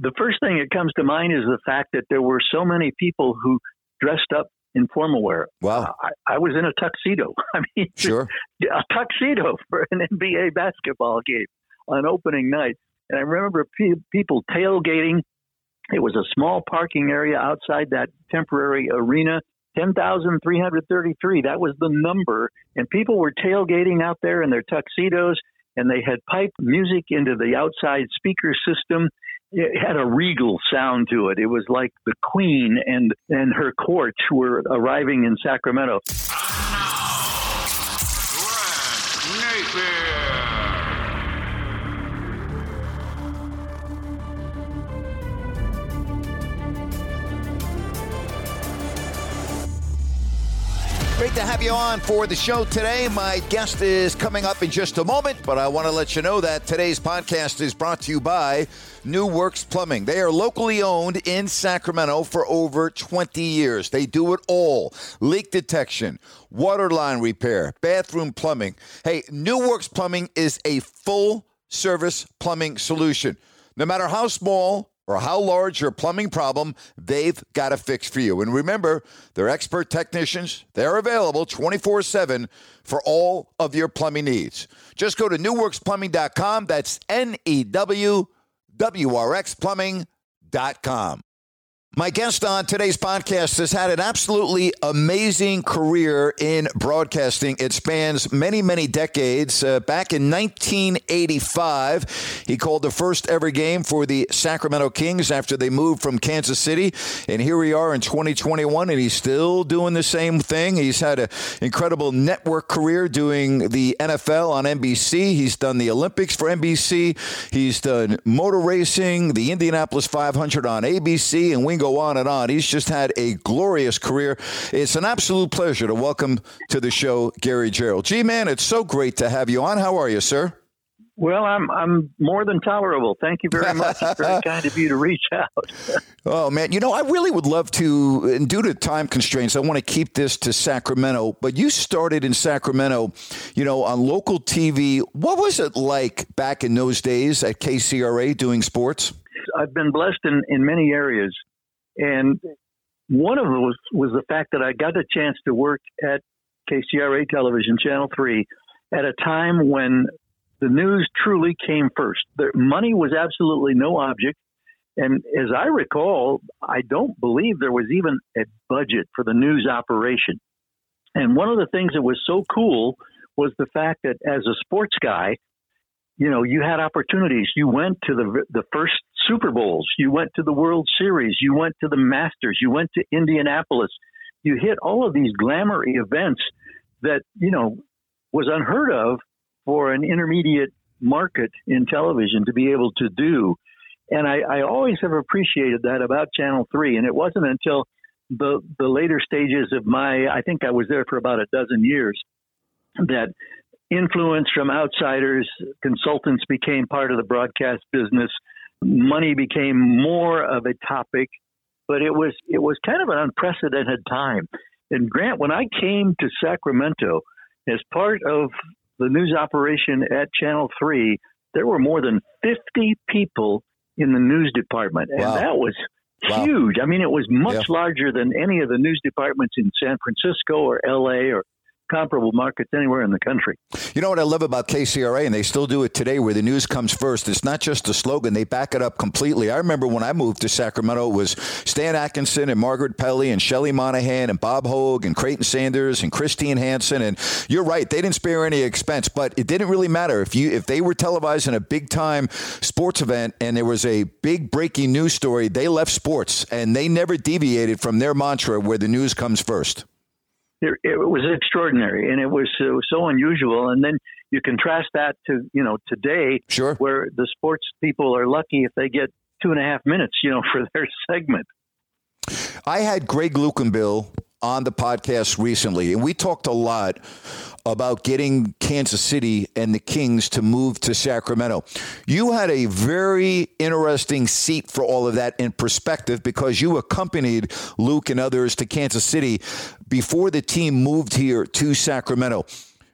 The first thing that comes to mind is the fact that there were so many people who dressed up in formal wear. Wow. I, I was in a tuxedo. I mean, Sure. a tuxedo for an NBA basketball game on opening night. And I remember pe- people tailgating. It was a small parking area outside that temporary arena. 10,333. That was the number. And people were tailgating out there in their tuxedos and they had piped music into the outside speaker system. It had a regal sound to it. It was like the queen and, and her court were arriving in Sacramento. Great to have you on for the show today. My guest is coming up in just a moment, but I want to let you know that today's podcast is brought to you by New Works Plumbing. They are locally owned in Sacramento for over 20 years. They do it all leak detection, water line repair, bathroom plumbing. Hey, New Works Plumbing is a full service plumbing solution. No matter how small, or how large your plumbing problem, they've got a fix for you. And remember, they're expert technicians. They're available 24 7 for all of your plumbing needs. Just go to newworksplumbing.com. That's N E W W R X plumbing.com. My guest on today's podcast has had an absolutely amazing career in broadcasting. It spans many, many decades. Uh, back in 1985, he called the first ever game for the Sacramento Kings after they moved from Kansas City. And here we are in 2021, and he's still doing the same thing. He's had an incredible network career doing the NFL on NBC. He's done the Olympics for NBC. He's done motor racing, the Indianapolis 500 on ABC, and can go on and on. He's just had a glorious career. It's an absolute pleasure to welcome to the show Gary Gerould. Gee, man, it's so great to have you on. How are you, sir? Well, I'm I'm more than tolerable. Thank you very much. It's very kind of you to reach out. Oh man, you know I really would love to, and due to time constraints, I want to keep this to Sacramento. But you started in Sacramento, you know, on local TV. What was it like back in those days at KCRA doing sports? I've been blessed in, in many areas, and one of them was, was the fact that I got a chance to work at KCRA Television Channel Three at a time when the news truly came first. The money was absolutely no object. And as I recall, I don't believe there was even a budget for the news operation. And one of the things that was so cool was the fact that as a sports guy, you know, you had opportunities. You went to the the first Super Bowls, you went to the World Series, you went to the Masters, you went to Indianapolis. You hit all of these glamour events that, you know, was unheard of for an intermediate market in television to be able to do. And I, I always have appreciated that about Channel 3. And it wasn't until the, the later stages of my, I think I was there for about a dozen years, that influence from outsiders, consultants became part of the broadcast business. Money became more of a topic, but it was it was kind of an unprecedented time. And Grant, when I came to Sacramento as part of the news operation at Channel 3, there were more than 50 people in the news department. And Wow. that was Wow. huge. I mean, it was much Yeah. larger than any of the news departments in San Francisco or LA or comparable markets anywhere in the country. You know what I love about KCRA, and they still do it today, where the news comes first. It's not just a slogan; they back it up completely. I remember when I moved to Sacramento, it was Stan Atkinson and Margaret Pelley and Shelly Monahan and Bob Hogue and Creighton Sanders and Christine Hansen. And you're right; they didn't spare any expense, but it didn't really matter if you if they were televising a big time sports event and there was a big breaking news story. They left sports and they never deviated from their mantra, where the news comes first it, it was extraordinary and it was uh, so unusual. And then you contrast that to you know today, sure, where the sports people are lucky if they get two and a half minutes, you know, for their segment. I had Greg Lukenbill on the podcast recently, and we talked a lot about getting Kansas City and the Kings to move to Sacramento. You had a very interesting seat for all of that in perspective because you accompanied Luke and others to Kansas City before the team moved here to Sacramento.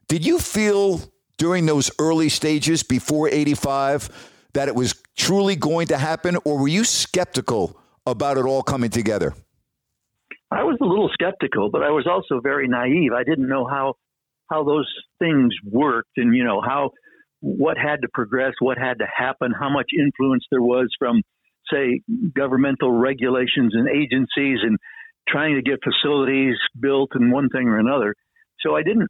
Did you feel during those early stages before 85 that it was truly going to happen, or were you skeptical about it all coming together? I was a little skeptical, but I was also very naive. I didn't know how how those things worked and you know how what had to progress, what had to happen, how much influence there was from say governmental regulations and agencies and trying to get facilities built and one thing or another. So I didn't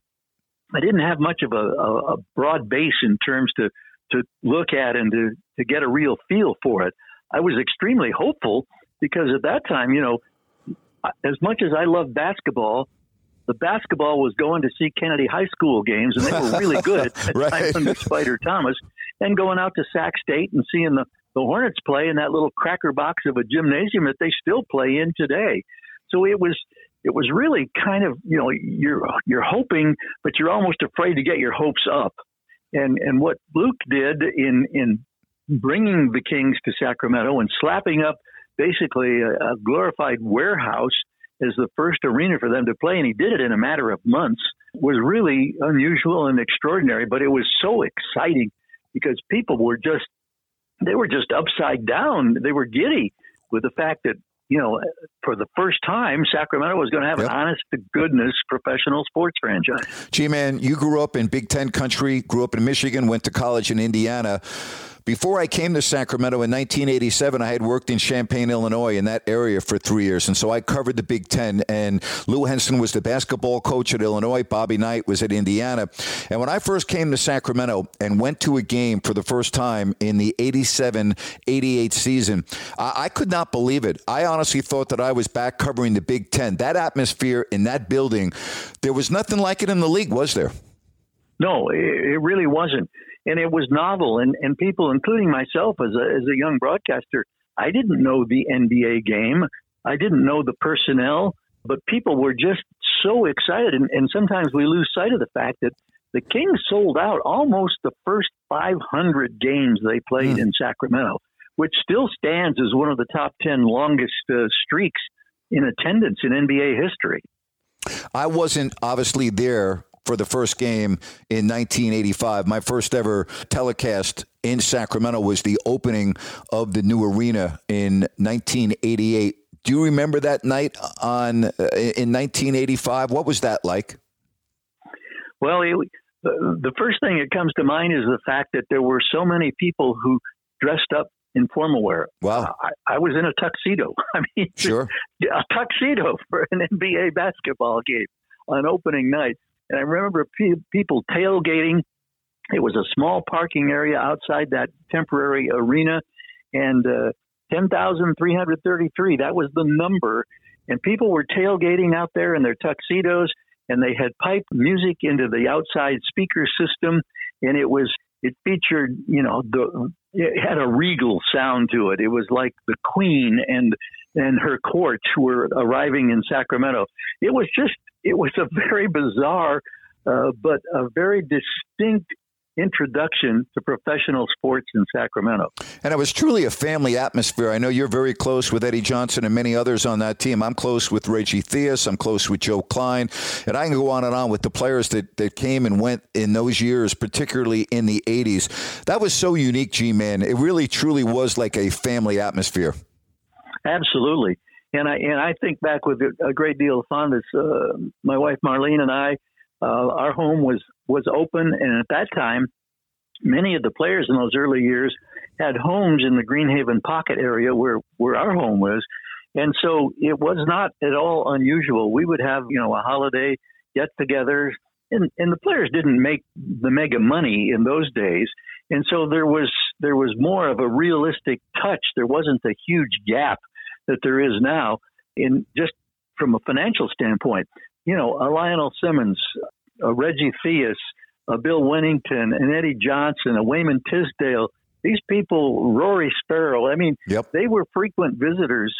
I didn't have much of a, a, a broad base in terms to to look at and to to get a real feel for it. I was extremely hopeful because at that time, you know, as much as I love basketball, the basketball was going to see Kennedy High School games, and they were really good at right. time under Spider Thomas, and going out to Sac State and seeing the, the Hornets play in that little cracker box of a gymnasium that they still play in today. So it was it was really kind of you know you're you're hoping, but you're almost afraid to get your hopes up. And and what Luke did in in bringing the Kings to Sacramento and slapping up basically a, a glorified warehouse as the first arena for them to play, and he did it in a matter of months, was really unusual and extraordinary. But it was so exciting because people were just they were just upside down. They were giddy with the fact that you know, for the first time, Sacramento was going to have yep. an honest to goodness professional sports franchise. G man, you grew up in Big Ten country, grew up in Michigan, went to college in Indiana. Before I came to Sacramento in 1987, I had worked in Champaign, Illinois, in that area for three years. And so I covered the Big Ten. And Lou Henson was the basketball coach at Illinois. Bobby Knight was at Indiana. And when I first came to Sacramento and went to a game for the first time in the 87 88 season, I, I could not believe it. I honestly thought that I was back covering the Big Ten. That atmosphere in that building, there was nothing like it in the league, was there? No, it really wasn't and it was novel. And, and people, including myself as a, as a young broadcaster, I didn't know the NBA game. I didn't know the personnel, but people were just so excited. And, and sometimes we lose sight of the fact that the Kings sold out almost the first 500 games they played mm. in Sacramento, which still stands as one of the top 10 longest uh, streaks in attendance in NBA history. I wasn't obviously there for the first game in 1985. My first ever telecast in Sacramento was the opening of the new arena in 1988. Do you remember that night on uh, in 1985? What was that like? Well, it, the first thing that comes to mind is the fact that there were so many people who dressed up in formal wear. Wow. I, I was in a tuxedo. I mean, sure. A tuxedo for an NBA basketball game on opening night. And I remember pe- people tailgating. It was a small parking area outside that temporary arena, and uh, 10,333, that was the number. And people were tailgating out there in their tuxedos, and they had piped music into the outside speaker system, and it was it featured, you know, the it had a regal sound to it. It was like the Queen and and her court were arriving in Sacramento. It was just it was a very bizarre, uh, but a very distinct introduction to professional sports in Sacramento. And it was truly a family atmosphere. I know you're very close with Eddie Johnson and many others on that team. I'm close with Reggie Theus. I'm close with Joe Kleine. And I can go on and on with the players that, that came and went in those years, particularly in the 80s. That was so unique, G Man. It really, truly was like a family atmosphere. Absolutely. And I and I think back with a great deal of fondness. Uh, my wife Marlene and I uh, our home was was open, and at that time, many of the players in those early years had homes in the Greenhaven Pocket area where where our home was, and so it was not at all unusual. We would have you know a holiday get together. And, and the players didn't make the mega money in those days, and so there was there was more of a realistic touch. There wasn't a huge gap that there is now in just from a financial standpoint. You know, a Lionel Simmons, a Reggie Theus, a Bill Wennington, an Eddie Johnson, a Wayman Tisdale. These people, Rory Sparrow. I mean, Yep. they were frequent visitors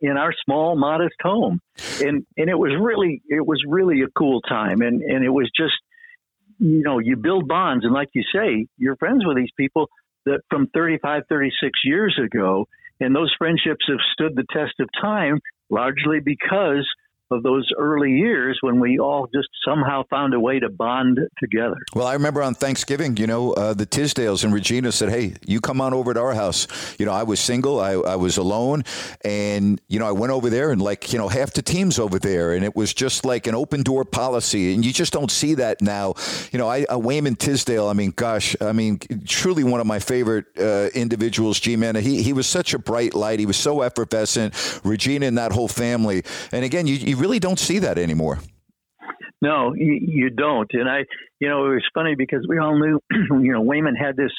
in our small, modest home, and and it was really it was really a cool time, and and it was just you know you build bonds, and like you say, you're friends with these people that from 35, 36 years ago, and those friendships have stood the test of time largely because of those early years when we all just somehow found a way to bond together. Well, I remember on Thanksgiving, you know, uh, the Tisdales and Regina said, "Hey, you come on over to our house." You know, I was single, I, I was alone, and you know, I went over there, and like you know, half the teams over there, and it was just like an open door policy, and you just don't see that now. You know, I uh, Wayman Tisdale. I mean, gosh, I mean, truly one of my favorite uh, individuals. G man, he he was such a bright light. He was so effervescent. Regina and that whole family, and again, you, you really don't see that anymore. No, you, you don't. And I, you know, it was funny because we all knew, you know, Wayman had this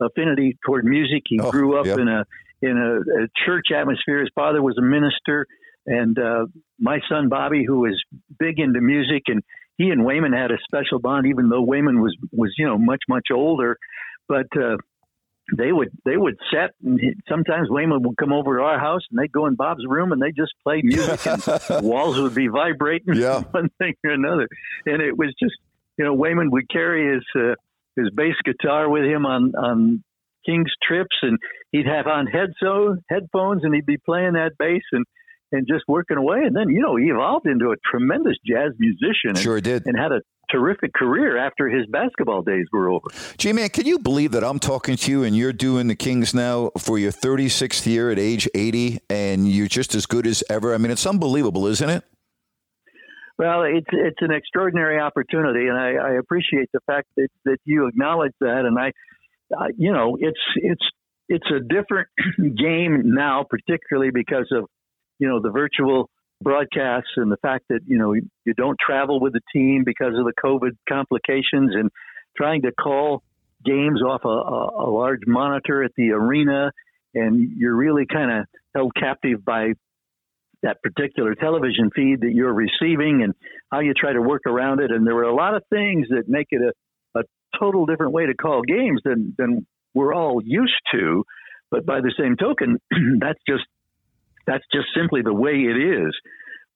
affinity toward music. He Oh, grew up yep. in a in a, a church atmosphere. His father was a minister, and uh, my son Bobby, who was big into music, and he and Wayman had a special bond, even though Wayman was was you know much much older, but. Uh, they would they would set and sometimes Wayman would come over to our house and they'd go in Bob's room and they just play music and the walls would be vibrating Yeah. one thing or another and it was just you know Wayman would carry his uh, his bass guitar with him on on King's trips and he'd have on headso headphones and he'd be playing that bass and and just working away and then you know he evolved into a tremendous jazz musician and, Sure did. and had a terrific career after his basketball days were over G man, can you believe that I'm talking to you and you're doing the Kings now for your 36th year at age 80 and you're just as good as ever? I mean, it's unbelievable, isn't it? Well, it's it's an extraordinary opportunity, and I, I appreciate the fact that, that you acknowledge that. And I, uh, you know, it's it's it's a different game now, particularly because of you know the virtual broadcasts and the fact that you know you don't travel with the team because of the COVID complications, and trying to call games off a, a, a large monitor at the arena, and you're really kind of held captive by that particular television feed that you're receiving and how you try to work around it. And there were a lot of things that make it a, a total different way to call games than, than we're all used to. But by the same token, that's just that's just simply the way it is.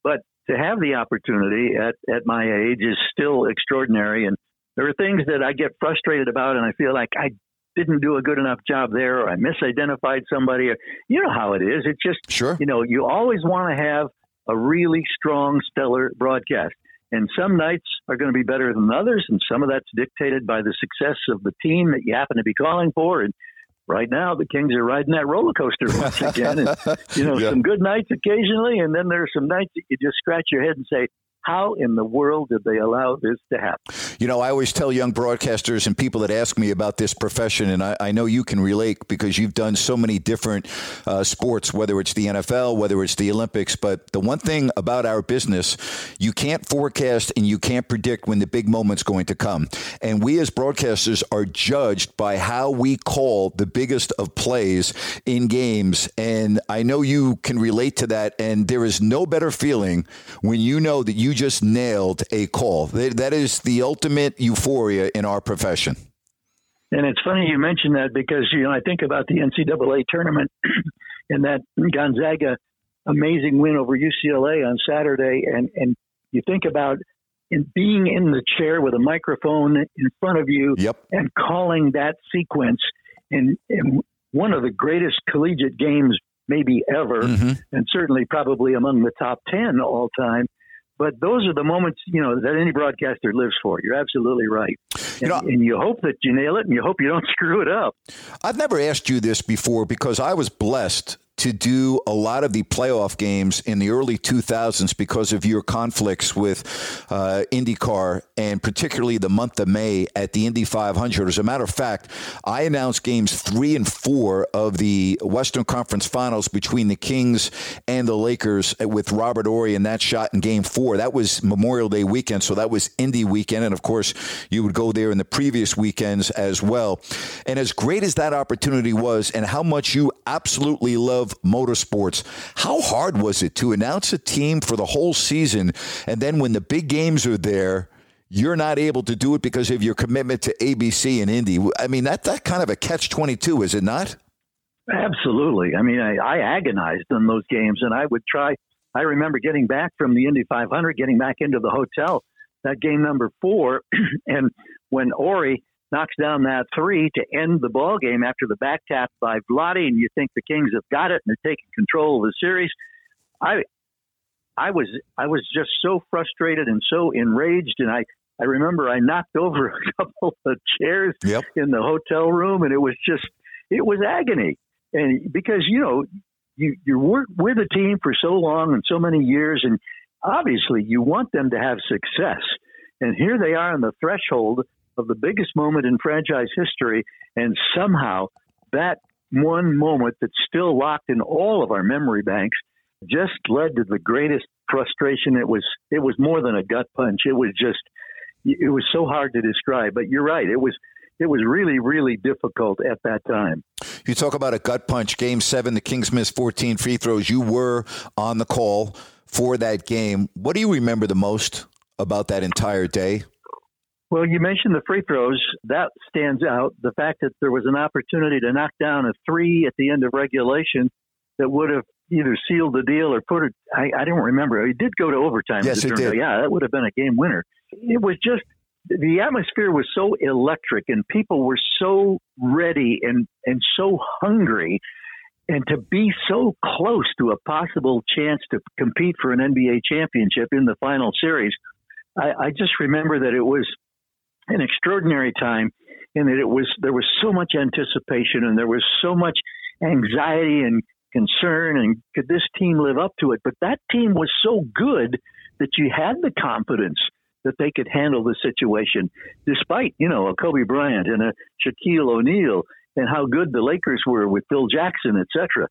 But to have the opportunity at, at my age is still extraordinary. And there are things that I get frustrated about, and I feel like I didn't do a good enough job there, or I misidentified somebody. Or, you know how it is. It's just Sure. you know, you always want to have a really strong, stellar broadcast. And some nights are going to be better than others, and some of that's dictated by the success of the team that you happen to be calling for. And right now, the Kings are riding that roller coaster once again. And, you know, Yeah. some good nights occasionally, and then there are some nights that you just scratch your head and say, how in the world did they allow this to happen? You know, I always tell young broadcasters and people that ask me about this profession, and I, I know you can relate because you've done so many different uh, sports, whether it's the NFL, whether it's the Olympics. But the one thing about our business, you can't forecast and you can't predict when the big moment's going to come. And we as broadcasters are judged by how we call the biggest of plays in games. And I know you can relate to that. And there is no better feeling when you know that you just nailed a call. That that is the ultimate euphoria in our profession. And it's funny you mention that because you know I think about the NCAA tournament and that Gonzaga amazing win over UCLA on Saturday, and and you think about in being in the chair with a microphone in front of you Yep. and calling that sequence in, in one of the greatest collegiate games maybe ever, Mhm. and certainly probably among the top ten all time. But those are the moments you know that any broadcaster lives for. You're absolutely right, and You know- and you hope that you nail it, and you hope you don't screw it up. I've never asked you this before because I was blessed to do a lot of the playoff games in the early 2000s because of your conflicts with uh, IndyCar and particularly the month of May at the Indy 500. As a matter of fact, I announced games three and four of the Western Conference Finals between the Kings and the Lakers with Robert Horry in that shot in game four. That was Memorial Day weekend, so that was Indy weekend. And of course, you would go there in the previous weekends as well. And as great as that opportunity was, and how much you absolutely love motorsports, how hard was it to announce a team for the whole season, and then when the big games are there, you're not able to do it because of your commitment to ABC and Indy. I mean, that that kind of a catch twenty two, is it not? Absolutely. I mean, I, I agonized in those games, and I would try. I remember getting back from the Indy 500, getting back into the hotel, that game number four, and when Horry knocks down that three to end the ball game after the back tap by Vlade, and you think the Kings have got it and they're taking control of the series. I I was I was just so frustrated and so enraged, and I I remember I knocked over a couple of chairs yep. in the hotel room, and it was just it was agony. And because you know you you work with a team for so long and so many years, and obviously you want them to have success. And here they are on the threshold of the biggest moment in franchise history, and somehow that one moment that's still locked in all of our memory banks just led to the greatest frustration. It was it was more than a gut punch. It was just it was so hard to describe. But you're right. It was it was really really difficult at that time. You talk about a gut punch. Game seven, the Kings missed 14 free throws. You were on the call for that game. What do you remember the most about that entire day? Well, you mentioned the free throws. That stands out. The fact that there was an opportunity to knock down a three at the end of regulation that would have either sealed the deal or put it. I, I don't remember. It did go to overtime. Yes, it, did. Yeah, that would have been a game winner. It was just the atmosphere was so electric, and people were so ready and and so hungry, and to be so close to a possible chance to compete for an NBA championship in the final series. I, I just remember that it was an extraordinary time in that it was there was so much anticipation and there was so much anxiety and concern and could this team live up to it? But that team was so good that you had the confidence that they could handle the situation, despite you know a Kobe Bryant and a Shaquille O'Neal and how good the Lakers were with Phil Jackson, etc.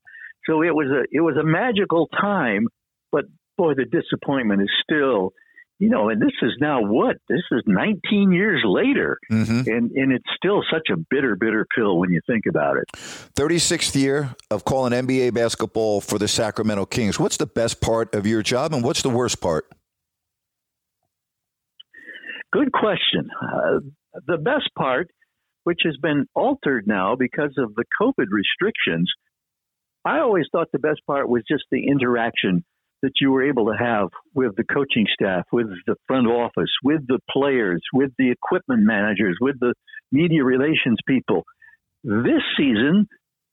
So it was a it was a magical time, but boy, the disappointment is still you know, and this is now what? This is 19 years later. Mm-hmm. And, and it's still such a bitter, bitter pill when you think about it. 36th year of calling NBA basketball for the Sacramento Kings. What's the best part of your job and what's the worst part? Good question. Uh, the best part, which has been altered now because of the COVID restrictions, I always thought the best part was just the interaction that you were able to have with the coaching staff, with the front office, with the players, with the equipment managers, with the media relations people. This season,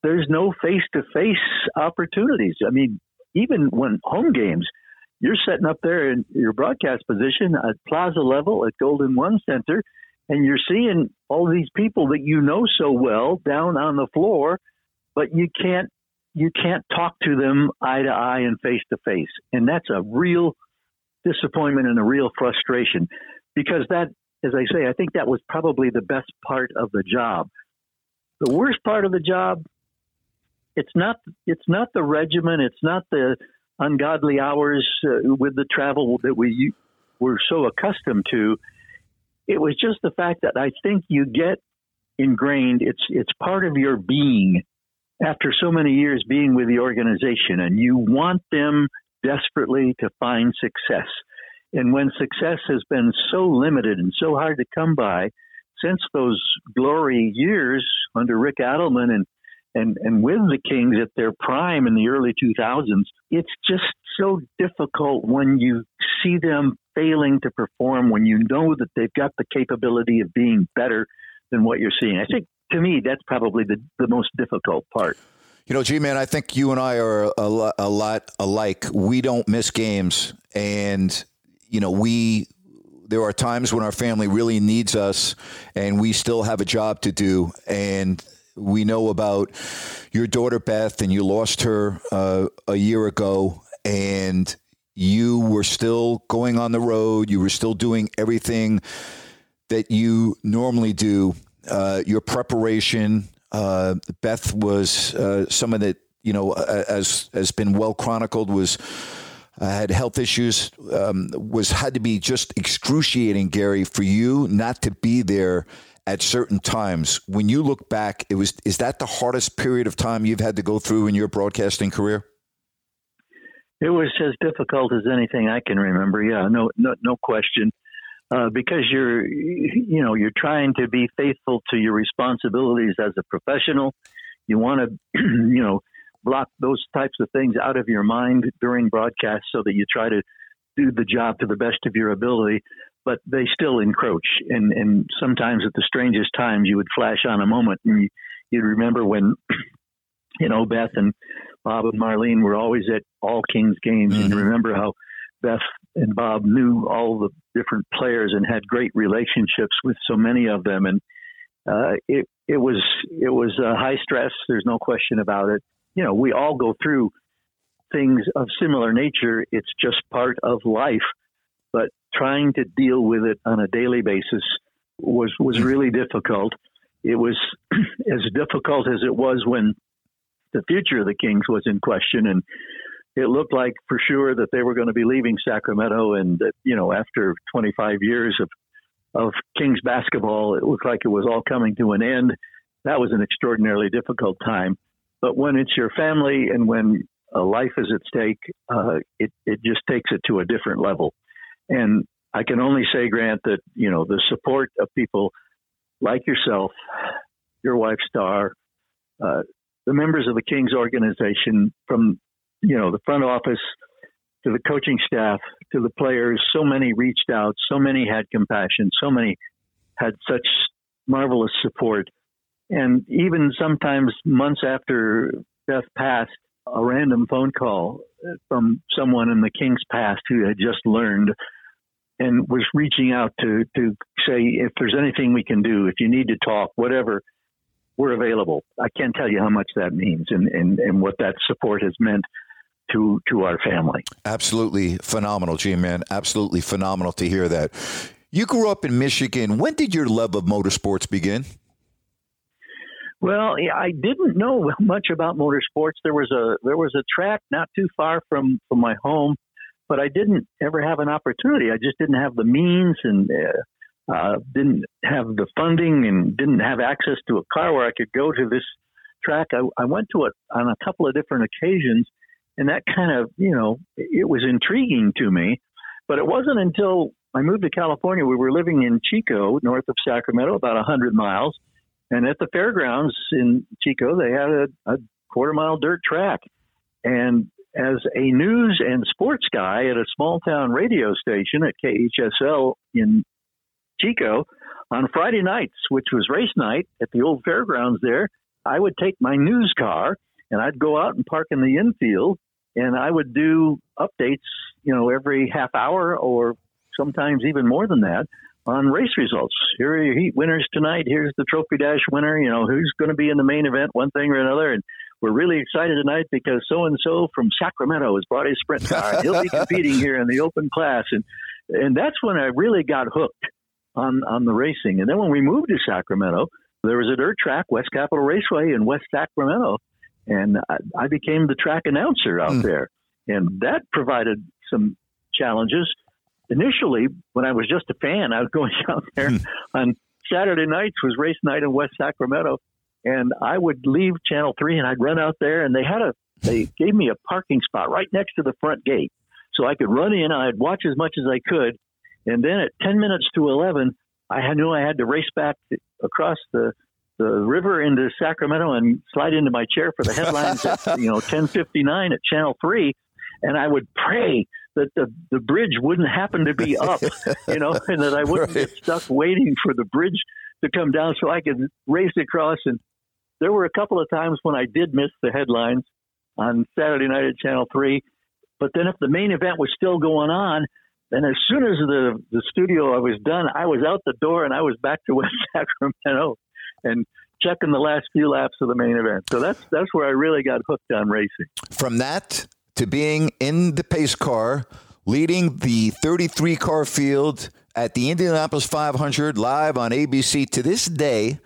there's no face to face opportunities. I mean, even when home games, you're setting up there in your broadcast position at plaza level at Golden One Center, and you're seeing all these people that you know so well down on the floor, but you can't you can't talk to them eye to eye and face to face. And that's a real disappointment and a real frustration because that, as I say, I think that was probably the best part of the job. The worst part of the job, it's not, it's not the regimen, it's not the ungodly hours uh, with the travel that we were so accustomed to. It was just the fact that I think you get ingrained. It's it's part of your being after so many years being with the organization, and you want them desperately to find success. And when success has been so limited and so hard to come by since those glory years under Rick Adelman and and, and with the Kings at their prime in the early 2000s, it's just so difficult when you see them failing to perform, when you know that they've got the capability of being better than what you're seeing. I think to me, that's probably the, the most difficult part. You know, G man, I think you and I are a, a lot alike. We don't miss games, and you know, we there are times when our family really needs us, and we still have a job to do. And we know about your daughter Beth, and you lost her uh, a year ago, and you were still going on the road. You were still doing everything that you normally do. Uh, your preparation, uh, Beth was uh, someone that you know, as has been well chronicled, was uh, had health issues. Um, was had to be just excruciating, Gary, for you not to be there at certain times. When you look back, it was is that the hardest period of time you've had to go through in your broadcasting career? It was as difficult as anything I can remember. Yeah, no, no, no question. Uh, because you're, you know, you're trying to be faithful to your responsibilities as a professional. You want to, you know, block those types of things out of your mind during broadcast so that you try to do the job to the best of your ability. But they still encroach, and and sometimes at the strangest times you would flash on a moment, and you, you'd remember when, you know, Beth and Bob and Marlene were always at all Kings games, mm-hmm. and remember how Beth and Bob knew all the different players and had great relationships with so many of them, and uh, it it was it was uh, high stress. There's no question about it. You know, we all go through things of similar nature. It's just part of life, but trying to deal with it on a daily basis was was really difficult. It was as difficult as it was when the future of the Kings was in question and it looked like for sure that they were going to be leaving Sacramento, and that you know after 25 years of of Kings basketball, it looked like it was all coming to an end. That was an extraordinarily difficult time. But when it's your family and when a life is at stake, uh, it it just takes it to a different level. And I can only say, Grant, that you know the support of people like yourself, your wife Star, uh, the members of the Kings organization, from you know, the front office to the coaching staff to the players, so many reached out, so many had compassion, so many had such marvelous support. And even sometimes months after Beth passed, a random phone call from someone in the King's past who had just learned and was reaching out to, to say, if there's anything we can do, if you need to talk, whatever, we're available. I can't tell you how much that means and, and, and what that support has meant to to our family. Absolutely phenomenal, G man. Absolutely phenomenal to hear that. You grew up in Michigan. When did your love of motorsports begin? Well, I didn't know much about motorsports. There was a there was a track not too far from from my home, but I didn't ever have an opportunity. I just didn't have the means and uh, uh, didn't have the funding and didn't have access to a car where I could go to this track. I, I went to it on a couple of different occasions, and that kind of, you know, it was intriguing to me. But it wasn't until I moved to California. We were living in Chico, north of Sacramento, about a 100 miles. And at the fairgrounds in Chico, they had a, a quarter mile dirt track. And as a news and sports guy at a small town radio station at KHSL in Chico, on Friday nights, which was race night at the old fairgrounds there, I would take my news car and I'd go out and park in the infield and I would do updates, you know, every half hour or sometimes even more than that on race results. Here are your heat winners tonight. Here's the Trophy Dash winner. You know, who's going to be in the main event, one thing or another. And we're really excited tonight because so and so from Sacramento has brought his sprint car. He'll be competing here in the open class, and and that's when I really got hooked on on the racing. And then when we moved to Sacramento, there was a dirt track, West Capitol Raceway in West Sacramento, and I, I became the track announcer out mm. there, and that provided some challenges. Initially, when I was just a fan, I was going out there mm. on Saturday nights was race night in West Sacramento, and I would leave Channel Three and I'd run out there, and they had a they gave me a parking spot right next to the front gate, so I could run in. I'd watch as much as I could, and then at ten minutes to eleven, I knew I had to race back across the the river into Sacramento and slide into my chair for the headlines at you know 10:59 at Channel Three, and I would pray that the the bridge wouldn't happen to be up, you know, and that I wouldn't right. get stuck waiting for the bridge to come down so I could race across. And there were a couple of times when I did miss the headlines on Saturday night at Channel Three, but then if the main event was still going on. And as soon as the the studio I was done, I was out the door and I was back to West Sacramento and checking the last few laps of the main event. So that's that's where I really got hooked on racing. From that to being in the pace car, leading the 33 car field at the Indianapolis 500 live on ABC to this day,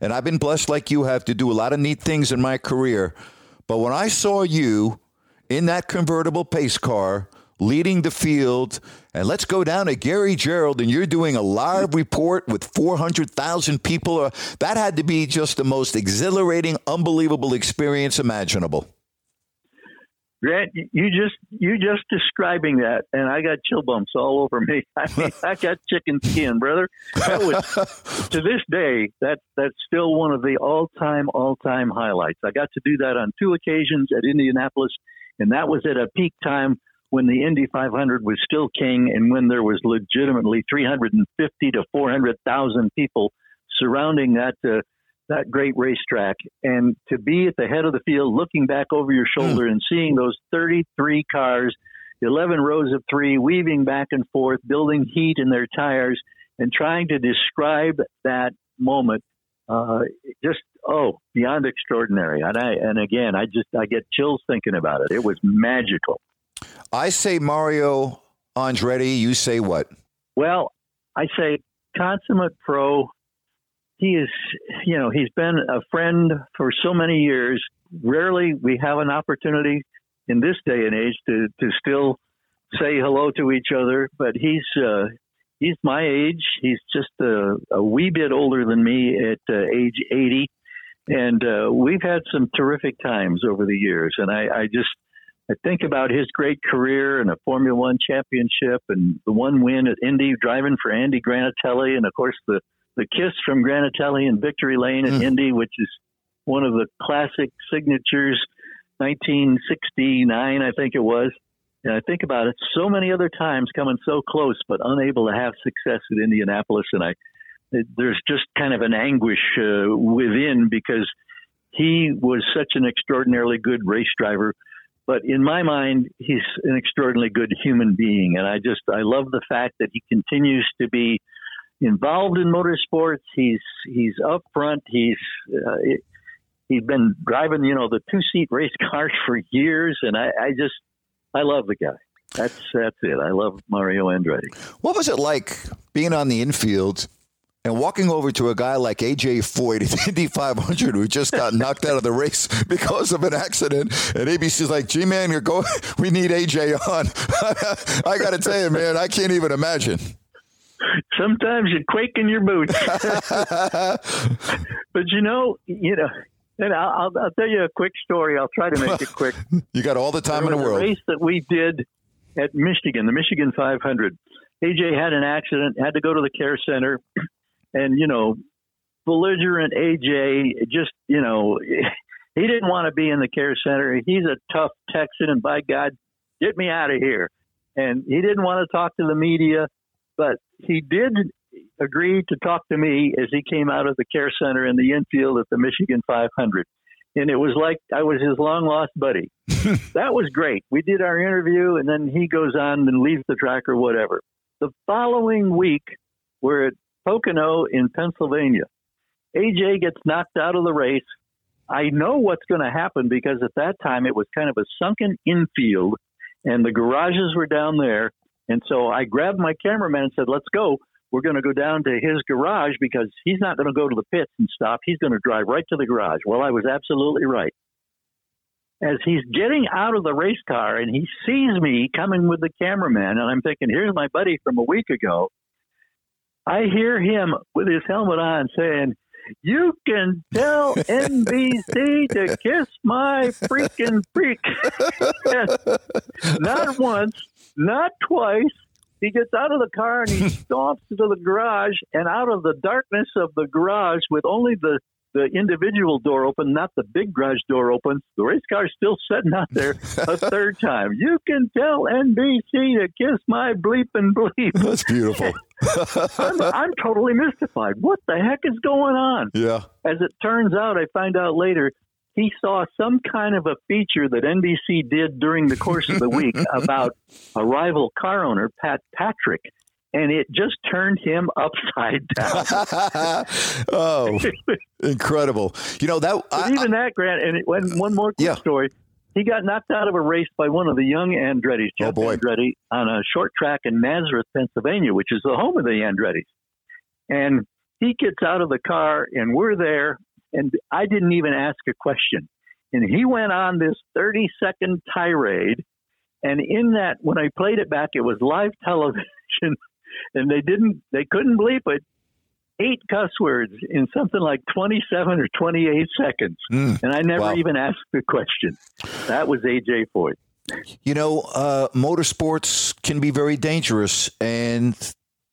and I've been blessed like you have to do a lot of neat things in my career. But when I saw you in that convertible pace car leading the field, and let's go down to Gary Gerould, and you're doing a live report with 400,000 people, uh, that had to be just the most exhilarating, unbelievable experience imaginable. Grant, you just you just describing that, and I got chill bumps all over me. I mean, I got chicken skin, brother. That was to this day that that's still one of the all time all time highlights. I got to do that on two occasions at Indianapolis, and that was at a peak time when the Indy 500 was still king, and when there was legitimately 350 to 400 thousand people surrounding that. Uh, that great racetrack and to be at the head of the field looking back over your shoulder mm. and seeing those 33 cars 11 rows of three weaving back and forth building heat in their tires and trying to describe that moment uh, just oh beyond extraordinary and i and again i just i get chills thinking about it it was magical i say mario andretti you say what well i say consummate pro he is, you know, he's been a friend for so many years. Rarely we have an opportunity in this day and age to, to still say hello to each other, but he's, uh, he's my age. He's just a, a wee bit older than me at uh, age 80. And uh, we've had some terrific times over the years. And I, I just, I think about his great career and a Formula One championship and the one win at Indy driving for Andy Granatelli and of course the the kiss from Granatelli and Victory Lane at mm. Indy, which is one of the classic signatures, 1969, I think it was. And I think about it so many other times coming so close, but unable to have success at Indianapolis. And I, there's just kind of an anguish uh, within because he was such an extraordinarily good race driver. But in my mind, he's an extraordinarily good human being. And I just, I love the fact that he continues to be involved in motorsports. He's he's up front. He's uh, he's been driving you know the two seat race cars for years, and I, I just I love the guy. That's that's it. I love Mario Andretti. What was it like being on the infield? And walking over to a guy like AJ Foyt at Indy 500 who just got knocked out of the race because of an accident, and ABC's like, "Gee, man, you're going. We need AJ on." I got to tell you, man, I can't even imagine sometimes you quake in your boots. but you know, you know, and I'll, I'll, tell you a quick story. I'll try to make it quick. you got all the time in the world. race that we did at Michigan, the Michigan 500. AJ had an accident, had to go to the care center, and you know, belligerent AJ just you know. He didn't want to be in the care center. He's a tough Texan, and by God, get me out of here. And he didn't want to talk to the media. But he did agree to talk to me as he came out of the care center in the infield at the Michigan 500. And it was like I was his long lost buddy. that was great. We did our interview, and then he goes on and leaves the track or whatever. The following week, we're at Pocono in Pennsylvania. AJ gets knocked out of the race. I know what's going to happen because at that time it was kind of a sunken infield, and the garages were down there. And so I grabbed my cameraman and said, let's go. We're going to go down to his garage because he's not going to go to the pits and stop. He's going to drive right to the garage. Well, I was absolutely right. As he's getting out of the race car and he sees me coming with the cameraman, and I'm thinking, here's my buddy from a week ago. I hear him with his helmet on saying, you can tell NBC to kiss my freaking freak. not once, not twice. He gets out of the car and he stomps into the garage, and out of the darkness of the garage, with only the the individual door open, not the big garage door open. The race car's still sitting out there a third time. You can tell NBC to kiss my bleep and bleep. That's beautiful. I'm, I'm, totally mystified. What the heck is going on? Yeah. As it turns out, I find out later he saw some kind of a feature that NBC did during the course of the week about a rival car owner, Pat Patrick, and it just turned him upside down. oh, incredible! You know that. But even that, Grant, and it, one more quick Yeah. story. He got knocked out of a race by one of the young Andretti's, Oh, boy. Andretti, on a short track in Nazareth, Pennsylvania, which is the home of the Andretti's. And he gets out of the car, and we're there, and I didn't even ask a question. And he went on this 30 second tirade. And in that, when I played it back, it was live television, and they didn't, they couldn't bleep it. Eight cuss words in something like 27 or 28 seconds. Mm, And I never wow. even asked the question. That was AJ Foyt. You know, uh, motorsports can be very dangerous, and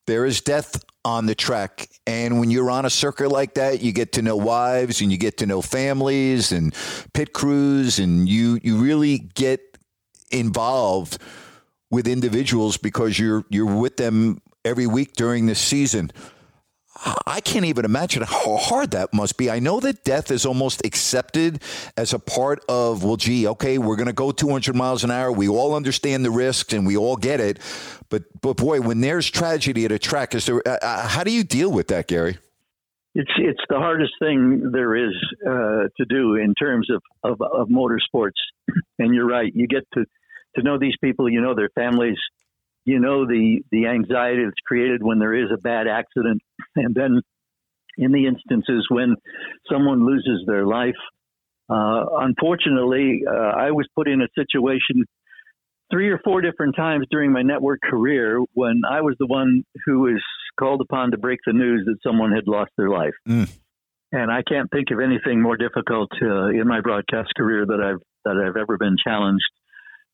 there is death on the track. And when you're on a circuit like that, you get to know wives, and you get to know families, and pit crews, and you you really get involved with individuals because you're you're with them every week during the season. I can't even imagine how hard that must be. I know that death is almost accepted as a part of, well, gee, okay, we're going to go 200 miles an hour. We all understand the risks and we all get it. But, but boy, when there's tragedy at a track, is there? Uh, uh, how do you deal with that, Gary? It's it's the hardest thing there is uh, to do in terms of, of, of motorsports. And you're right. You get to, to know these people. You know their families. You know the the anxiety that's created when there is a bad accident, and then in the instances when someone loses their life. Uh, unfortunately, uh, I was put in a situation three or four different times during my network career when I was the one who was called upon to break the news that someone had lost their life. Mm. And I can't think of anything more difficult uh, in my broadcast career that I've that I've ever been challenged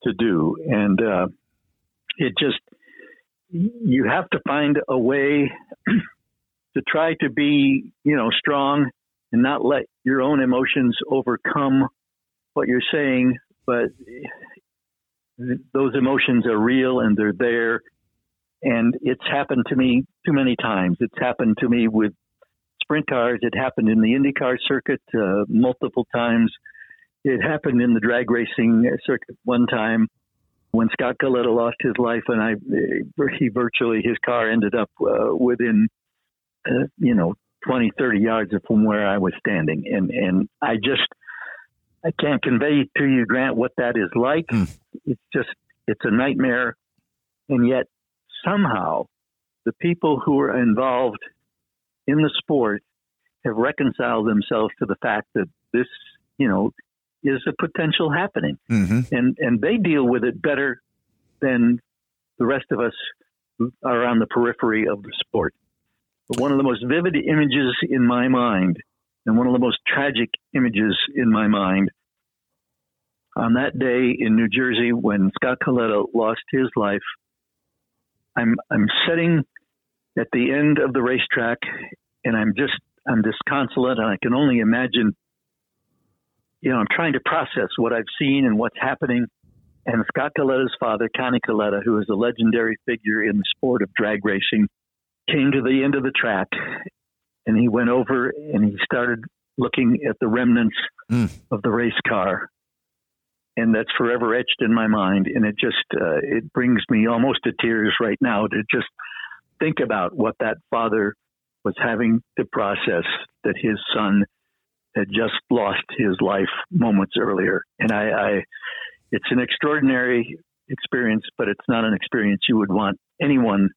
to do. And uh, it just you have to find a way to try to be, you know, strong and not let your own emotions overcome what you're saying, but th- those emotions are real and they're there. And it's happened to me too many times. It's happened to me with sprint cars. It happened in the IndyCar circuit uh, multiple times. It happened in the drag racing circuit one time when Scott Kalitta lost his life, and I he virtually his car ended up uh, within uh, you know 20, 30 yards of from where I was standing, and and I just I can't convey to you, Grant, what that is like. It's just it's a nightmare, and yet somehow the people who are involved in the sport have reconciled themselves to the fact that this, you know, is a potential happening, Mm-hmm. and and they deal with it better than the rest of us are on the periphery of the sport. But one of the most vivid images in my mind, and one of the most tragic images in my mind, on that day in New Jersey when Scott Kalitta lost his life, I'm I'm sitting at the end of the racetrack, and I'm just I'm disconsolate, and I can only imagine. You know, I'm trying to process what I've seen and what's happening. And Scott Kalitta's father, Connie Kalitta, who is a legendary figure in the sport of drag racing, came to the end of the track, and he went over and he started looking at the remnants Mm. of the race car and that's forever etched in my mind. And it just uh, it brings me almost to tears right now to just think about what that father was having to process that his son had just lost his life moments earlier. And I, I it's an extraordinary experience, but it's not an experience you would want anyone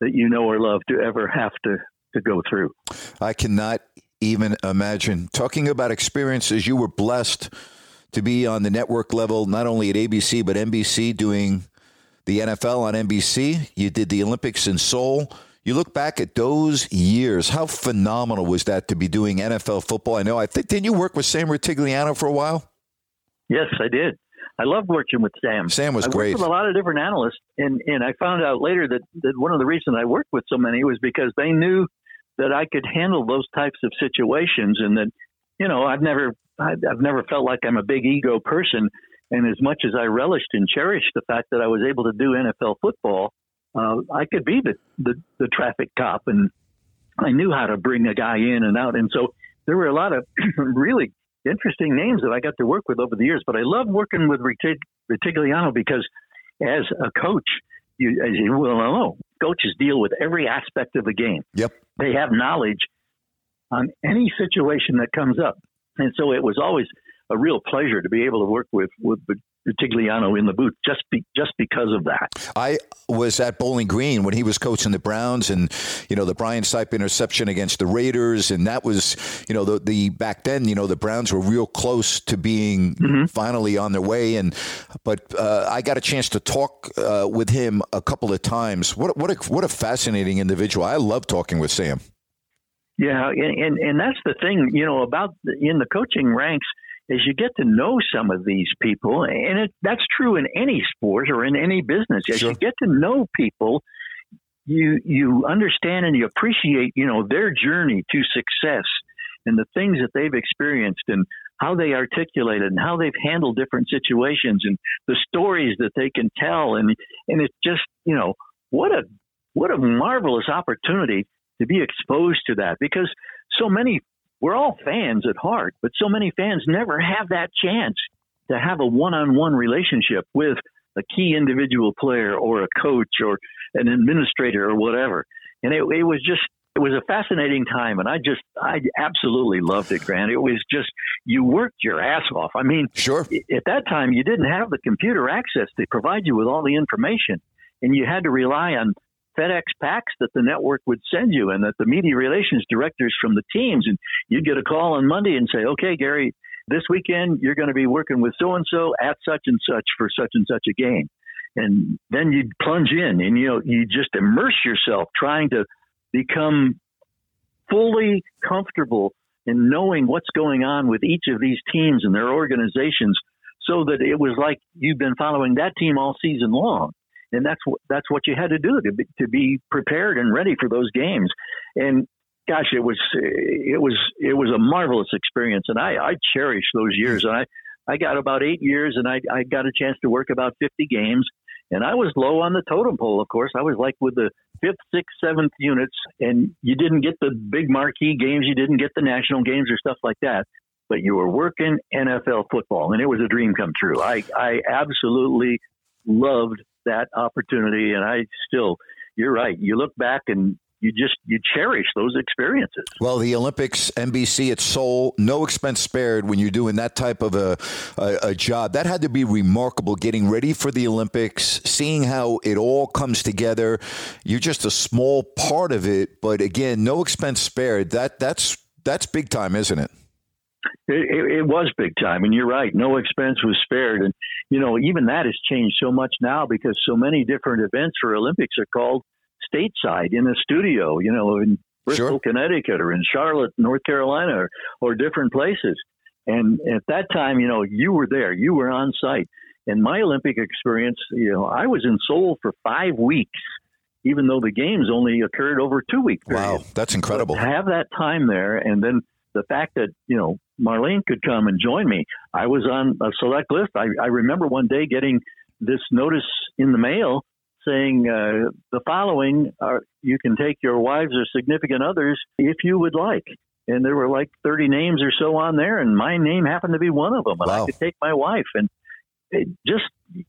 that you know or love to ever have to to go through. I cannot even imagine. Talking about experiences, you were blessed to be on the network level, not only at ABC, but NBC doing the NFL on NBC. You did the Olympics in Seoul. You look back at those years. How phenomenal was that to be doing NFL football? I know. I think didn't you work with Sam Rutigliano for a while? Yes, I did. I loved working with Sam. Sam was I great. worked with a lot of different analysts, and and I found out later that that one of the reasons I worked with so many was because they knew that I could handle those types of situations, and that you know I've never I've never felt like I'm a big ego person, and as much as I relished and cherished the fact that I was able to do NFL football, uh, I could be the, the the traffic cop, and I knew how to bring a guy in and out, and so there were a lot of really interesting names that I got to work with over the years. But I loved working with Rutigliano because, as a coach, you, as you well know, coaches deal with every aspect of the game. Yep. They have knowledge on any situation that comes up. And so it was always a real pleasure to be able to work with with Tigliano in the booth just be, just because of that. I was at Bowling Green when he was coaching the Browns, and you know the Brian Sipe interception against the Raiders, and that was you know the, the back then you know the Browns were real close to being mm-hmm. finally on their way, and but uh, I got a chance to talk uh, with him a couple of times. What what a, what a fascinating individual! I love talking with Sam. Yeah, and, and and that's the thing, you know, about the, in the coaching ranks is you get to know some of these people, and it, that's true in any sport or in any business. As sure. you get to know people, you you understand and you appreciate, you know, their journey to success and the things that they've experienced and how they articulate it and how they've handled different situations and the stories that they can tell and and it's just you know what a what a marvelous opportunity to be exposed to that because so many we're all fans at heart, but so many fans never have that chance to have a one-on-one relationship with a key individual player or a coach or an administrator or whatever. And it, it was just it was a fascinating time and I just I absolutely loved it, Grant. It was just you worked your ass off. I mean, sure. At that time you didn't have the computer access to provide you with all the information and you had to rely on FedEx packs that the network would send you and that the media relations directors from the teams and you'd get a call on Monday and say, "Okay, Gary, this weekend you're going to be working with so and so at such and such for such and such a game." And then you'd plunge in and you know, you just immerse yourself trying to become fully comfortable in knowing what's going on with each of these teams and their organizations so that it was like you've been following that team all season long and that's what that's what you had to do to be, to be prepared and ready for those games. And gosh, it was it was it was a marvelous experience, and I I cherish those years. And I I got about eight years, and I I got a chance to work about fifty games. And I was low on the totem pole, of course. I was like with the fifth, sixth, seventh units, and you didn't get the big marquee games, you didn't get the national games or stuff like that but you were working NFL football, and it was a dream come true. I, I absolutely loved that opportunity. And I still, you're right. You look back and you just you cherish those experiences. Well, the Olympics, NBC at Seoul, no expense spared when you're doing that type of a, a, a, job. That had to be remarkable. Getting ready for the Olympics, seeing how it all comes together. You're just a small part of it, but again, no expense spared. That that's that's big time, isn't it? It, it, was big time, and you're right. No expense was spared, and you know even that has changed so much now because so many different events for Olympics are called stateside in a studio. You know, in Bristol, sure. Connecticut, or in Charlotte, North Carolina, or, or different places. And at that time, you know, you were there, you were on site. And my Olympic experience, you know, I was in Seoul for five weeks, even though the games only occurred over two weeks. Wow, that's incredible. to have that time there, and then the fact that you know Marlene could come and join me. I was on a select list. I, I remember one day getting this notice in the mail saying uh, the following are you can take your wives or significant others if you would like. And there were like 30 names or so on there, and my name happened to be one of them. And wow. I could take my wife. And just,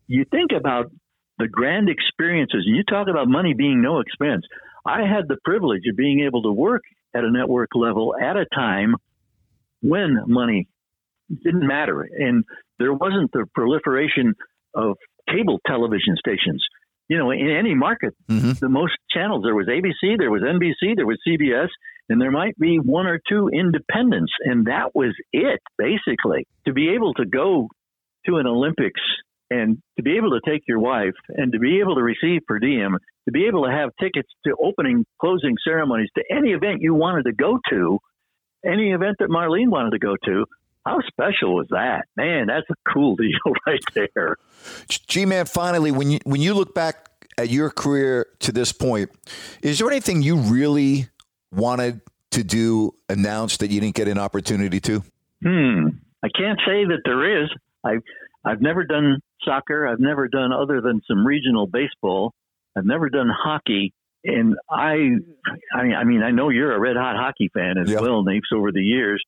you think about the grand experiences, you talk about money being no expense. I had the privilege of being able to work at a network level at a time when money didn't matter. And there wasn't the proliferation of cable television stations. You know, in any market, mm-hmm. the most channels there was ABC, there was NBC, there was CBS, and there might be one or two independents, and that was it basically. To be able to go to an Olympics and to be able to take your wife and to be able to receive per diem, to be able to have tickets to opening, closing ceremonies, to any event you wanted to go to, any event that Marlene wanted to go to. How special was that? Man, that's a cool deal right there. G man, finally, when you when you look back at your career to this point, is there anything you really wanted to do, announce that you didn't get an opportunity to? Hmm. I can't say that there is. I I've never done soccer. I've never done other than some regional baseball. I've never done hockey. And oh, I, I mean, I mean, I know you're a red hot hockey fan as yep. well, Napes, over the years.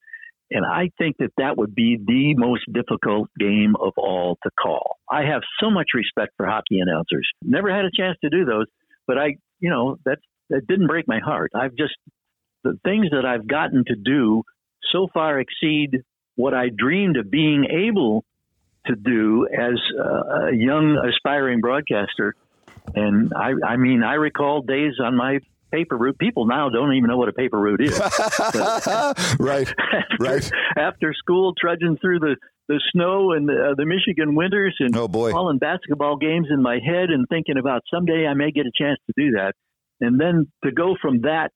And I think that that would be the most difficult game of all to call. I have so much respect for hockey announcers. Never had a chance to do those, but I you know, that that didn't break my heart. I've just the things that I've gotten to do so far exceed what I dreamed of being able to do as uh, a young aspiring broadcaster. And I, I mean, I recall days on my paper route. People now don't even know what a paper route is. right, after, right. After school, trudging through the the snow and the, uh, the Michigan winters, and oh boy, calling basketball games in my head, and thinking about someday I may get a chance to do that. And then to go from that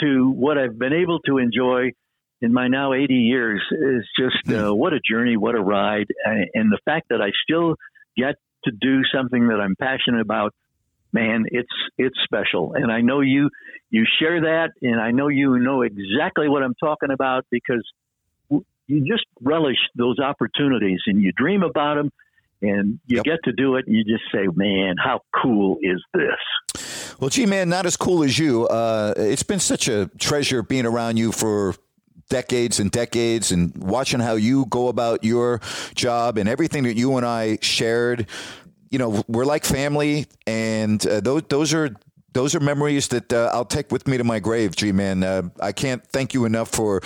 to what I've been able to enjoy in my now 80 years is just uh, hmm. what a journey, what a ride, and the fact that I still get to do something that I'm passionate about man, it's it's special. And I know you you share that, and I know you know exactly what I'm talking about because you just relish those opportunities and you dream about them, and you yep. get to do it, and you just say, "Man, how cool is this?" Well, gee, man, not as cool as you. Uh, it's been such a treasure being around you for decades and decades and watching how you go about your job and everything that you and I shared you know, we're like family, and uh, those those are those are memories that uh, I'll take with me to my grave, G man. Uh, I can't thank you enough for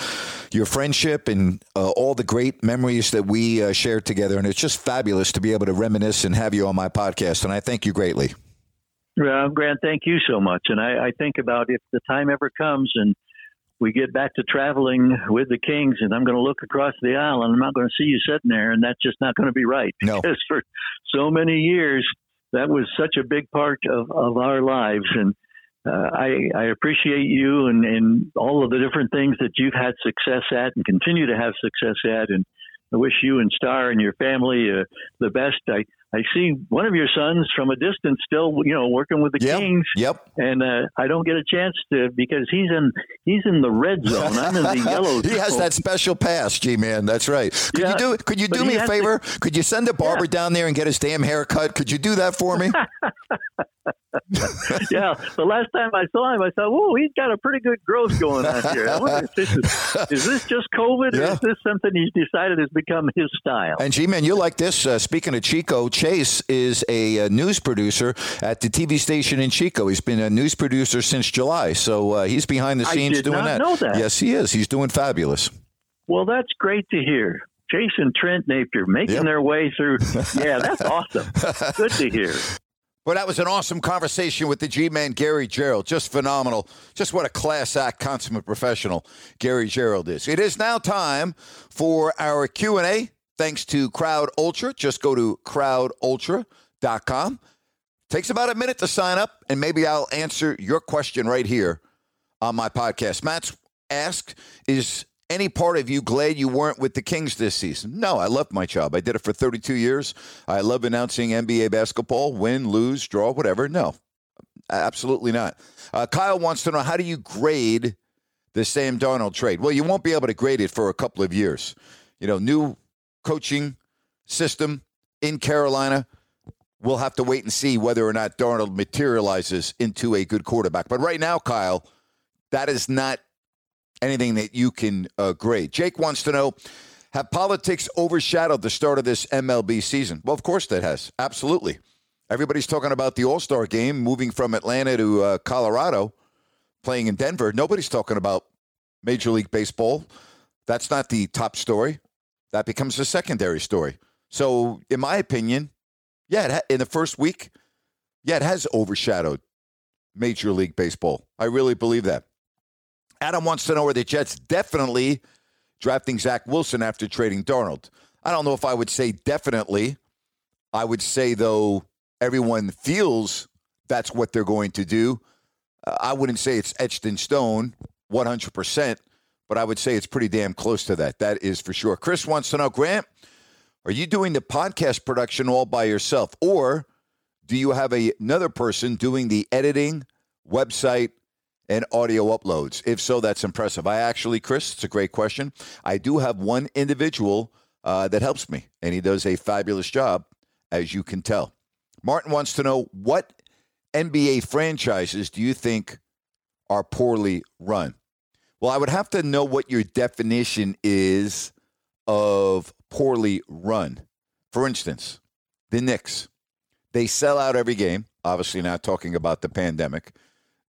your friendship and uh, all the great memories that we uh, shared together. And it's just fabulous to be able to reminisce and have you on my podcast. And I thank you greatly. Well, Grant, thank you so much. And I, I think about if the time ever comes and we get back to traveling with the Kings, and I'm going to look across the aisle, and I'm not going to see you sitting there, and that's just not going to be right. No. Because for so many years, that was such a big part of, of our lives, and uh, I, I appreciate you and, and all of the different things that you've had success at and continue to have success at, and I wish you and Star and your family uh, the best. I I see one of your sons from a distance still, you know, working with the yep, Kings. Yep. And uh, I don't get a chance to because he's in he's in the red zone. I'm in the yellow. Zone. He has that special pass, G man. That's right. Could yeah, you do Could you do me a favor? To, could you send a barber yeah. down there and get his damn haircut? Could you do that for me? yeah, the last time I saw him, I thought, "Whoa, he's got a pretty good growth going on here." I if this is, is this just COVID, yeah. or is this something he's decided has become his style? And G-man, you like this? Uh, speaking of Chico, Chase is a, a, news producer at the TV station in Chico. He's been a news producer since July, so uh, he's behind the scenes doing that. that. Yes, he is. He's doing fabulous. Well, that's great to hear. Jason Trent Napier making yep. their way through. Yeah, that's awesome. Good to hear. Well, that was an awesome conversation with the G-man Gary Gerould. Just phenomenal. Just what a class act, consummate professional Gary Gerould is. It is now time for our Q&A. Thanks to Crowd Ultra. Just go to crowdultra.com. Takes about a minute to sign up, and maybe I'll answer your question right here on my podcast. Matt's asked, is any part of you glad you weren't with the Kings this season? No, I love my job. I did it for 32 years. I love announcing NBA basketball, win, lose, draw, whatever. No, absolutely not. Uh, Kyle wants to know how do you grade the Sam Darnold trade? Well, you won't be able to grade it for a couple of years. You know, new coaching system in Carolina. We'll have to wait and see whether or not Darnold materializes into a good quarterback. But right now, Kyle, that is not anything that you can uh, grade. Jake wants to know Have politics overshadowed the start of this MLB season? Well, of course that has. Absolutely. Everybody's talking about the All Star game moving from Atlanta to uh, Colorado, playing in Denver. Nobody's talking about Major League Baseball. That's not the top story. That becomes a secondary story. So, in my opinion, yeah, ha- in the first week, yeah, it has overshadowed Major League Baseball. I really believe that. Adam wants to know where the Jets definitely drafting Zach Wilson after trading Darnold. I don't know if I would say definitely. I would say, though, everyone feels that's what they're going to do. Uh, I wouldn't say it's etched in stone 100%, but I would say it's pretty damn close to that. That is for sure. Chris wants to know, Grant, are you doing the podcast production all by yourself? Or do you have a, another person doing the editing, website, and audio uploads? If so, that's impressive. I actually, Chris, it's a great question. I do have one individual uh, that helps me, and he does a fabulous job, as you can tell. Martin wants to know what NBA franchises do you think are poorly run? Well, I would have to know what your definition is of poorly run. For instance, the Knicks. They sell out every game. obviously not talking about the pandemic.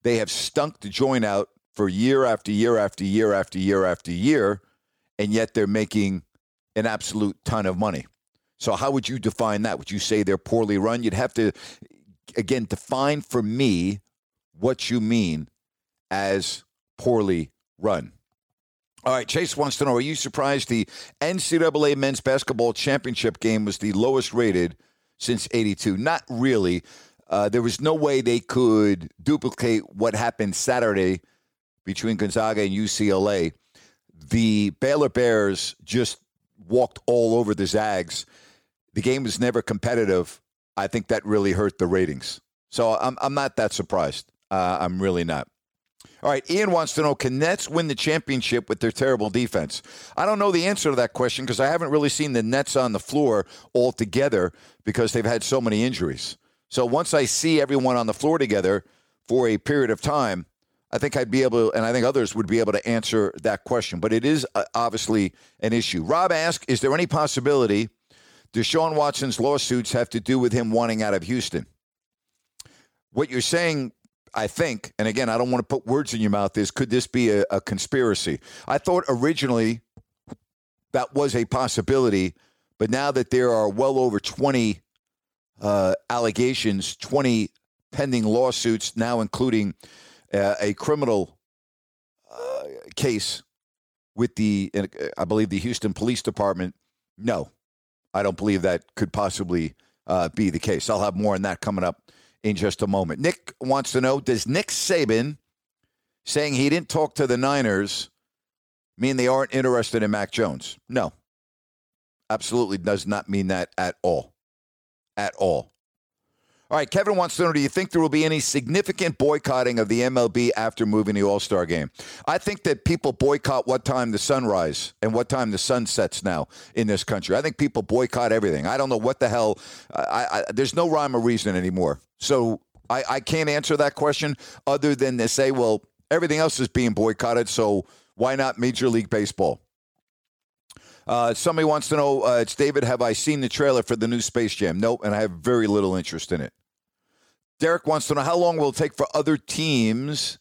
They have stunk the joint out for year after year after year after year after year, and yet they're making an absolute ton of money. So, how would you define that? Would you say they're poorly run? You'd have to, again, define for me what you mean as poorly run. All right, Chase wants to know Are you surprised the NCAA men's basketball championship game was the lowest rated since 82? Not really. Uh, there was no way they could duplicate what happened Saturday between Gonzaga and UCLA. The Baylor Bears just walked all over the Zags. The game was never competitive. I think that really hurt the ratings. So I'm, I'm not that surprised. Uh, I'm really not. All right, Ian wants to know can Nets win the championship with their terrible defense? I don't know the answer to that question because I haven't really seen the Nets on the floor altogether because they've had so many injuries. So once I see everyone on the floor together for a period of time, I think I'd be able, to, and I think others would be able to answer that question. But it is uh, obviously an issue. Rob asked, is there any possibility Deshaun Watson's lawsuits have to do with him wanting out of Houston? What you're saying I think, and again, I don't want to put words in your mouth, is could this be a, a conspiracy? I thought originally that was a possibility, but now that there are well over 20 uh, allegations, 20 pending lawsuits, now including uh, a criminal uh, case with the, I believe, the Houston Police Department, no, I don't believe that could possibly uh, be the case. I'll have more on that coming up in just a moment. Nick wants to know Does Nick Saban saying he didn't talk to the Niners mean they aren't interested in Mac Jones? No. Absolutely does not mean that at all. At all. All right, Kevin wants to know Do you think there will be any significant boycotting of the MLB after moving the All Star game? I think that people boycott what time the sun rises and what time the sun sets now in this country. I think people boycott everything. I don't know what the hell. I, I, there's no rhyme or reason anymore. So I, I can't answer that question other than to say, well, everything else is being boycotted, so why not Major League Baseball? Uh, somebody wants to know, uh, it's David, have I seen the trailer for the new Space Jam? Nope, and I have very little interest in it. Derek wants to know, how long will it take for other teams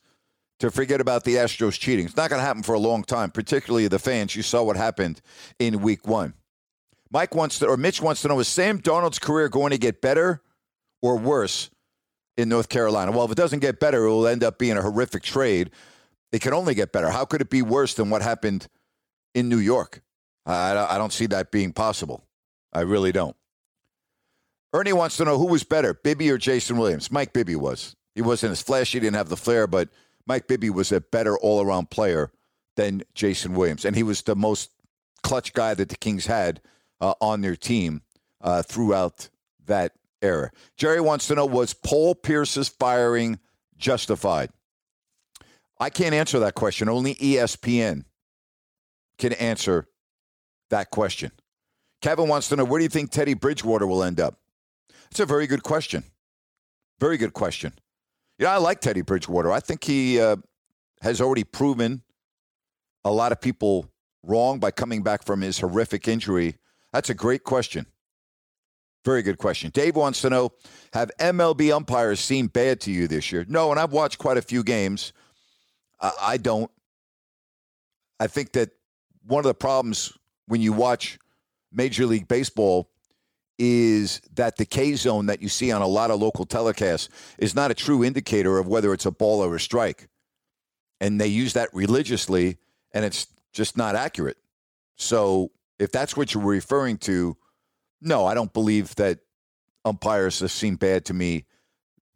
to forget about the Astros cheating? It's not going to happen for a long time, particularly the fans. You saw what happened in week one. Mike wants to, or Mitch wants to know, is Sam Darnold's career going to get better or worse in North Carolina? Well, if it doesn't get better, it will end up being a horrific trade. It can only get better. How could it be worse than what happened in New York? I, I don't see that being possible. I really don't. Ernie wants to know who was better, Bibby or Jason Williams. Mike Bibby was. He wasn't as flashy, he didn't have the flair, but Mike Bibby was a better all around player than Jason Williams. And he was the most clutch guy that the Kings had uh, on their team uh, throughout that era. Jerry wants to know was Paul Pierce's firing justified? I can't answer that question. Only ESPN can answer that question. Kevin wants to know where do you think Teddy Bridgewater will end up? It's a very good question. Very good question. Yeah, I like Teddy Bridgewater. I think he uh, has already proven a lot of people wrong by coming back from his horrific injury. That's a great question. Very good question. Dave wants to know Have MLB umpires seemed bad to you this year? No, and I've watched quite a few games. I don't. I think that one of the problems when you watch Major League Baseball is that the K zone that you see on a lot of local telecasts is not a true indicator of whether it's a ball or a strike. And they use that religiously, and it's just not accurate. So if that's what you're referring to, no, I don't believe that umpires have seemed bad to me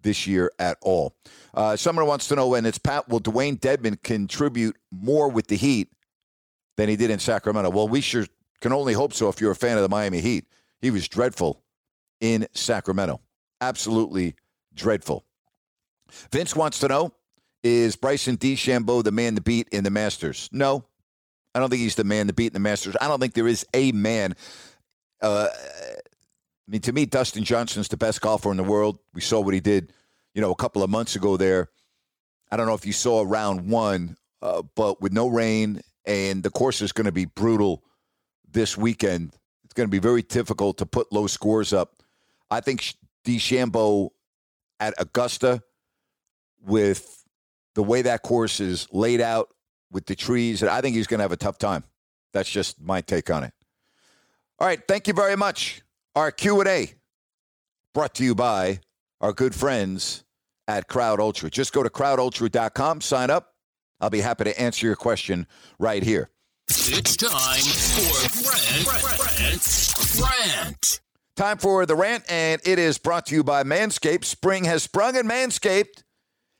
this year at all. Uh, someone wants to know, and it's Pat, will Dewayne Dedmon contribute more with the Heat than he did in Sacramento? Well, we sure can only hope so if you're a fan of the Miami Heat. He was dreadful in Sacramento. Absolutely dreadful. Vince wants to know is Bryson DeChambeau the man to beat in the Masters? No. I don't think he's the man to beat in the Masters. I don't think there is a man. Uh, I mean, to me, Dustin Johnson's the best golfer in the world. We saw what he did, you know, a couple of months ago there. I don't know if you saw round one, uh, but with no rain and the course is going to be brutal this weekend. It's going to be very difficult to put low scores up. I think DeChambeau at Augusta with the way that course is laid out with the trees. I think he's going to have a tough time. That's just my take on it. All right, thank you very much. Our Q&A brought to you by our good friends at Crowd Ultra. Just go to crowdultra.com, sign up. I'll be happy to answer your question right here. It's time for Grant, Grant, Grant. Time for the rant, and it is brought to you by Manscaped. Spring has sprung, and Manscaped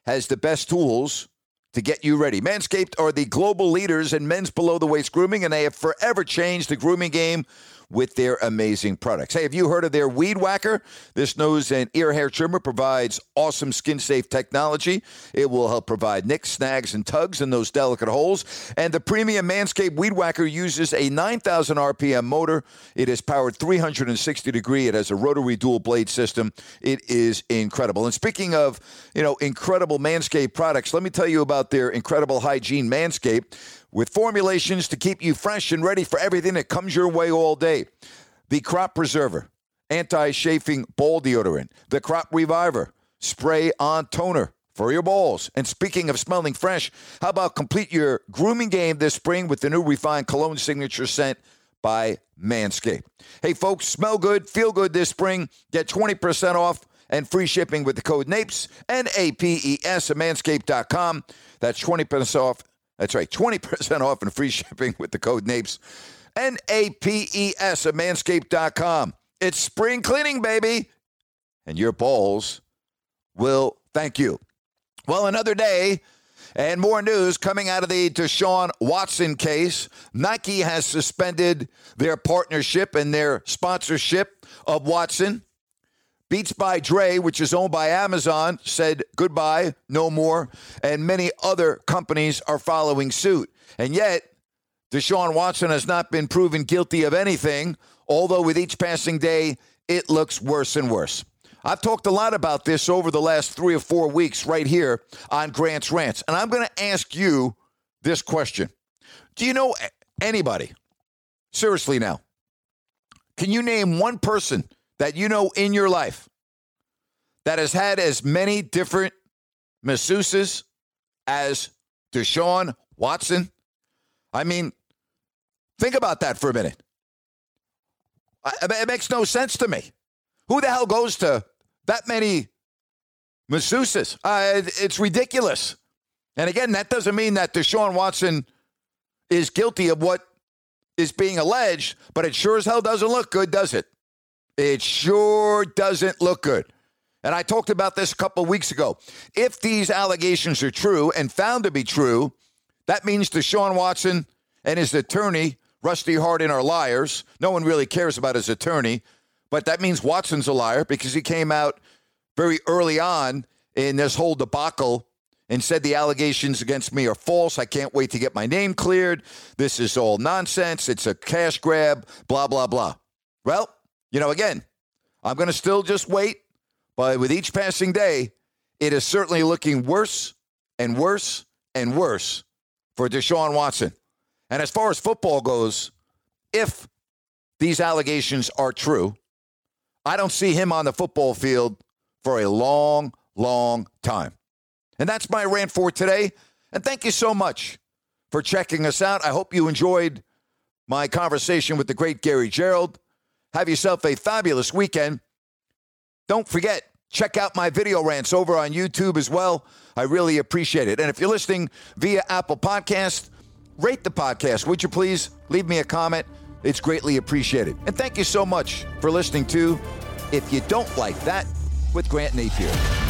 has the best tools to get you ready. Manscaped are the global leaders in men's below the waist grooming, and they have forever changed the grooming game with their amazing products. Hey, have you heard of their Weed Whacker? This nose and ear hair trimmer provides awesome skin safe technology. It will help provide nicks, snags, and tugs in those delicate holes. And the premium Manscaped Weed Whacker uses a 9,000 RPM motor. It is powered 360 degree. It has a rotary dual blade system. It is incredible. And speaking of, you know, incredible Manscaped products, let me tell you about their incredible hygiene Manscaped with formulations to keep you fresh and ready for everything that comes your way all day. The Crop Preserver, anti chafing ball deodorant, the Crop Reviver, spray on toner for your balls. And speaking of smelling fresh, how about complete your grooming game this spring with the new refined cologne signature scent by Manscaped? Hey, folks, smell good, feel good this spring. Get 20% off and free shipping with the code NAPES, N A P E S, at manscaped.com. That's 20% off that's right, 20% off and free shipping with the code NAPES. N A P E S at manscaped.com. It's spring cleaning, baby. And your balls will thank you. Well, another day and more news coming out of the Deshaun Watson case. Nike has suspended their partnership and their sponsorship of Watson. Beats by Dre, which is owned by Amazon, said goodbye, no more, and many other companies are following suit. And yet, Deshaun Watson has not been proven guilty of anything, although with each passing day, it looks worse and worse. I've talked a lot about this over the last three or four weeks right here on Grant's Rants, and I'm going to ask you this question Do you know anybody, seriously now, can you name one person that you know in your life that has had as many different masseuses as Deshaun Watson? I mean, think about that for a minute. It makes no sense to me. Who the hell goes to that many masseuses? Uh, it's ridiculous. And again, that doesn't mean that Deshaun Watson is guilty of what is being alleged, but it sure as hell doesn't look good, does it? It sure doesn't look good. And I talked about this a couple weeks ago. If these allegations are true and found to be true, that means Deshaun Watson and his attorney, Rusty Hardin, are liars. No one really cares about his attorney, but that means Watson's a liar because he came out very early on in this whole debacle and said the allegations against me are false. I can't wait to get my name cleared. This is all nonsense. It's a cash grab, blah, blah, blah. Well, you know, again, I'm going to still just wait, but with each passing day, it is certainly looking worse and worse and worse for Deshaun Watson. And as far as football goes, if these allegations are true, I don't see him on the football field for a long, long time. And that's my rant for today. And thank you so much for checking us out. I hope you enjoyed my conversation with the great Gary Gerould. Have yourself a fabulous weekend. Don't forget, check out my video rants over on YouTube as well. I really appreciate it. And if you're listening via Apple Podcast, rate the podcast. Would you please leave me a comment? It's greatly appreciated. And thank you so much for listening to If You Don't Like That with Grant Napier.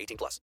18 plus.